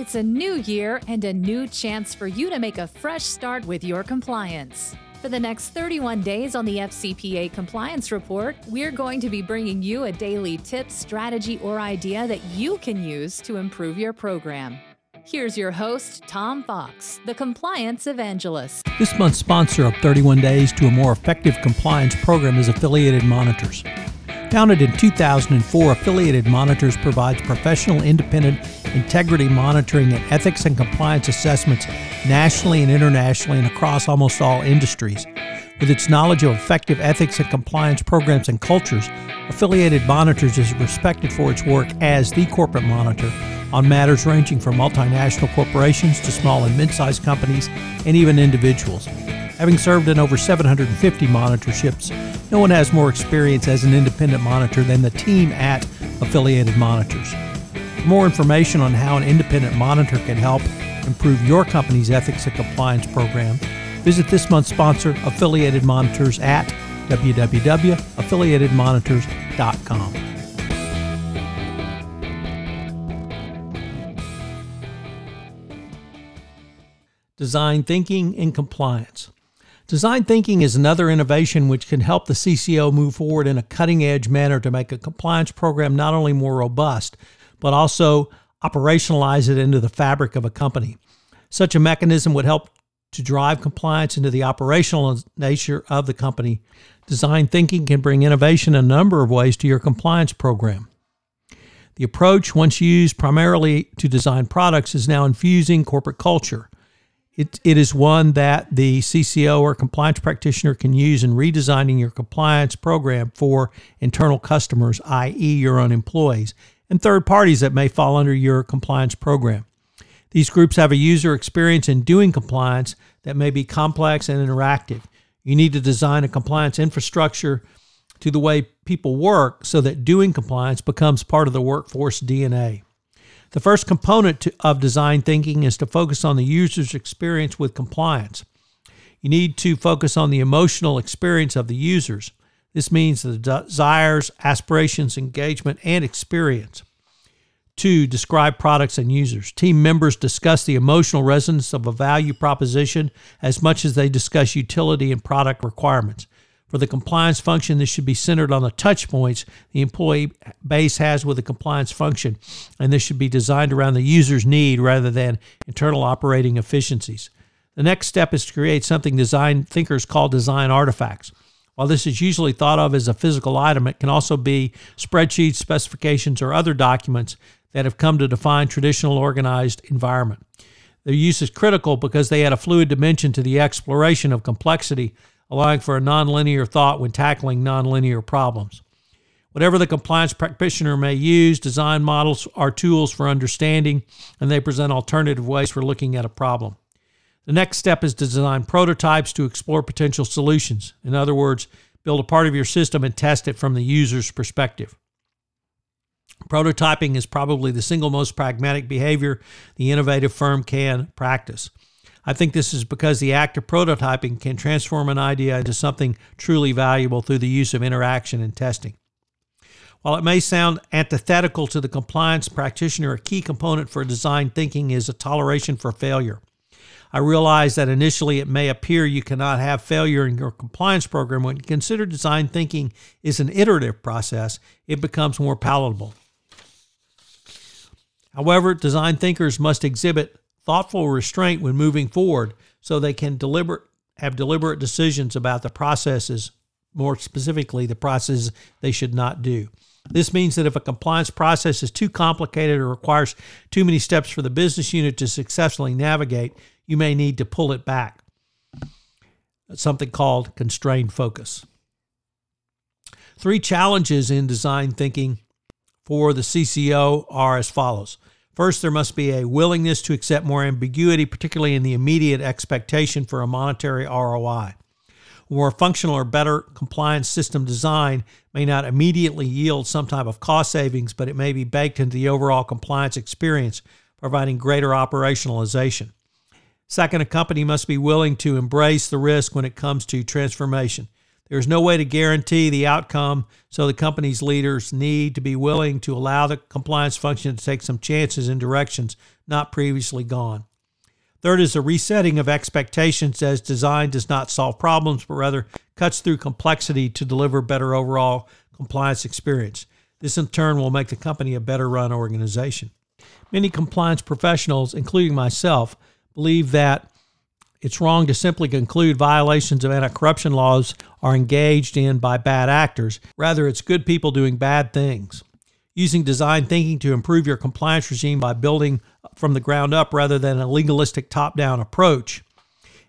It's a new year and a new chance for you to make a fresh start with your compliance. For the next 31 days on the FCPA Compliance Report, we're going to be bringing you a daily tip, strategy, or idea that you can use to improve your program. Here's your host, Tom Fox, the Compliance Evangelist. This month's sponsor of 31 Days to a More Effective Compliance program is Affiliated Monitors. Founded in 2004, Affiliated Monitors provides professional, independent integrity monitoring and ethics and compliance assessments nationally and internationally and across almost all industries. With its knowledge of effective ethics and compliance programs and cultures, Affiliated Monitors is respected for its work as the corporate monitor on matters ranging from multinational corporations to small and mid sized companies and even individuals. Having served in over 750 monitorships, no one has more experience as an independent monitor than the team at Affiliated Monitors. For more information on how an independent monitor can help improve your company's ethics and compliance program, visit this month's sponsor, Affiliated Monitors, at www.affiliatedmonitors.com. Design thinking and compliance. Design thinking is another innovation which can help the CCO move forward in a cutting edge manner to make a compliance program not only more robust, but also operationalize it into the fabric of a company. Such a mechanism would help to drive compliance into the operational nature of the company. Design thinking can bring innovation in a number of ways to your compliance program. The approach, once used primarily to design products, is now infusing corporate culture. It, it is one that the CCO or compliance practitioner can use in redesigning your compliance program for internal customers, i.e., your own employees, and third parties that may fall under your compliance program. These groups have a user experience in doing compliance that may be complex and interactive. You need to design a compliance infrastructure to the way people work so that doing compliance becomes part of the workforce DNA. The first component to, of design thinking is to focus on the user's experience with compliance. You need to focus on the emotional experience of the users. This means the desires, aspirations, engagement, and experience. Two, describe products and users. Team members discuss the emotional resonance of a value proposition as much as they discuss utility and product requirements. For the compliance function, this should be centered on the touch points the employee base has with the compliance function, and this should be designed around the user's need rather than internal operating efficiencies. The next step is to create something design thinkers call design artifacts. While this is usually thought of as a physical item, it can also be spreadsheets, specifications, or other documents that have come to define traditional organized environment. Their use is critical because they add a fluid dimension to the exploration of complexity allowing for a nonlinear thought when tackling nonlinear problems. Whatever the compliance practitioner may use, design models are tools for understanding and they present alternative ways for looking at a problem. The next step is to design prototypes to explore potential solutions. In other words, build a part of your system and test it from the user's perspective. Prototyping is probably the single most pragmatic behavior the innovative firm can practice. I think this is because the act of prototyping can transform an idea into something truly valuable through the use of interaction and testing. While it may sound antithetical to the compliance practitioner, a key component for design thinking is a toleration for failure. I realize that initially it may appear you cannot have failure in your compliance program. When you consider design thinking is an iterative process, it becomes more palatable. However, design thinkers must exhibit thoughtful restraint when moving forward so they can deliberate have deliberate decisions about the processes more specifically the processes they should not do this means that if a compliance process is too complicated or requires too many steps for the business unit to successfully navigate you may need to pull it back something called constrained focus three challenges in design thinking for the CCO are as follows First, there must be a willingness to accept more ambiguity, particularly in the immediate expectation for a monetary ROI. More functional or better compliance system design may not immediately yield some type of cost savings, but it may be baked into the overall compliance experience, providing greater operationalization. Second, a company must be willing to embrace the risk when it comes to transformation. There's no way to guarantee the outcome, so the company's leaders need to be willing to allow the compliance function to take some chances in directions not previously gone. Third is the resetting of expectations as design does not solve problems, but rather cuts through complexity to deliver better overall compliance experience. This in turn will make the company a better run organization. Many compliance professionals, including myself, believe that it's wrong to simply conclude violations of anti corruption laws are engaged in by bad actors. Rather, it's good people doing bad things. Using design thinking to improve your compliance regime by building from the ground up rather than a legalistic top down approach.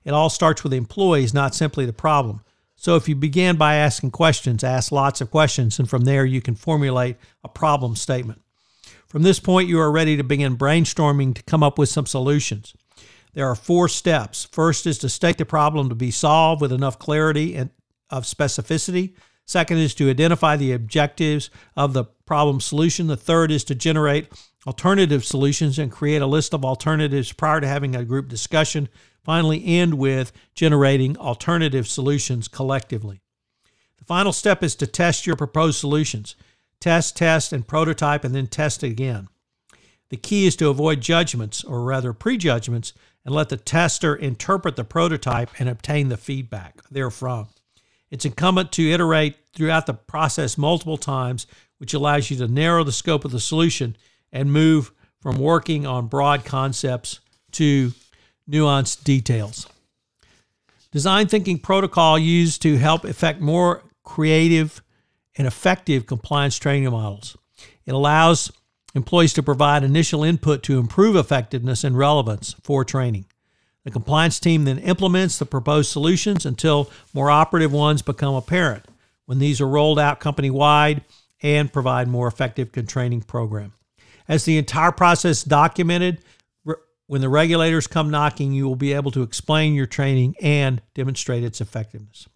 It all starts with the employees, not simply the problem. So if you begin by asking questions, ask lots of questions, and from there you can formulate a problem statement. From this point, you are ready to begin brainstorming to come up with some solutions. There are four steps. First is to state the problem to be solved with enough clarity and of specificity. Second is to identify the objectives of the problem solution. The third is to generate alternative solutions and create a list of alternatives prior to having a group discussion finally end with generating alternative solutions collectively. The final step is to test your proposed solutions. Test, test, and prototype, and then test again. The key is to avoid judgments, or rather prejudgments, and let the tester interpret the prototype and obtain the feedback therefrom. It's incumbent to iterate throughout the process multiple times, which allows you to narrow the scope of the solution and move from working on broad concepts to nuanced details. Design thinking protocol used to help effect more creative and effective compliance training models. It allows employees to provide initial input to improve effectiveness and relevance for training. The compliance team then implements the proposed solutions until more operative ones become apparent when these are rolled out company wide and provide more effective training program. As the entire process documented, when the regulators come knocking, you will be able to explain your training and demonstrate its effectiveness.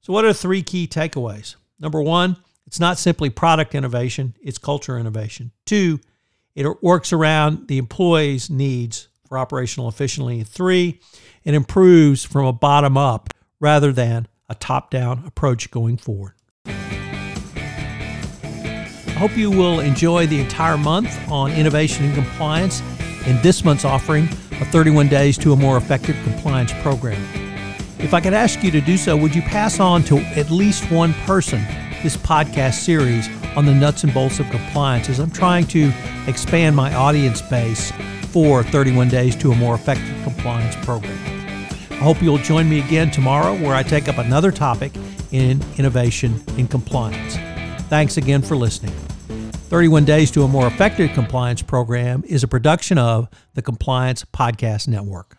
So, what are three key takeaways? Number one, it's not simply product innovation, it's culture innovation. Two, it works around the employee's needs for operational efficiency. Three, it improves from a bottom up rather than a top down approach going forward. I hope you will enjoy the entire month on innovation and compliance in this month's offering of 31 Days to a More Effective Compliance Program. If I could ask you to do so, would you pass on to at least one person this podcast series on the nuts and bolts of compliance as I'm trying to expand my audience base for 31 Days to a More Effective Compliance Program? I hope you'll join me again tomorrow where I take up another topic in innovation in compliance. Thanks again for listening. 31 Days to a More Effective Compliance Program is a production of the Compliance Podcast Network.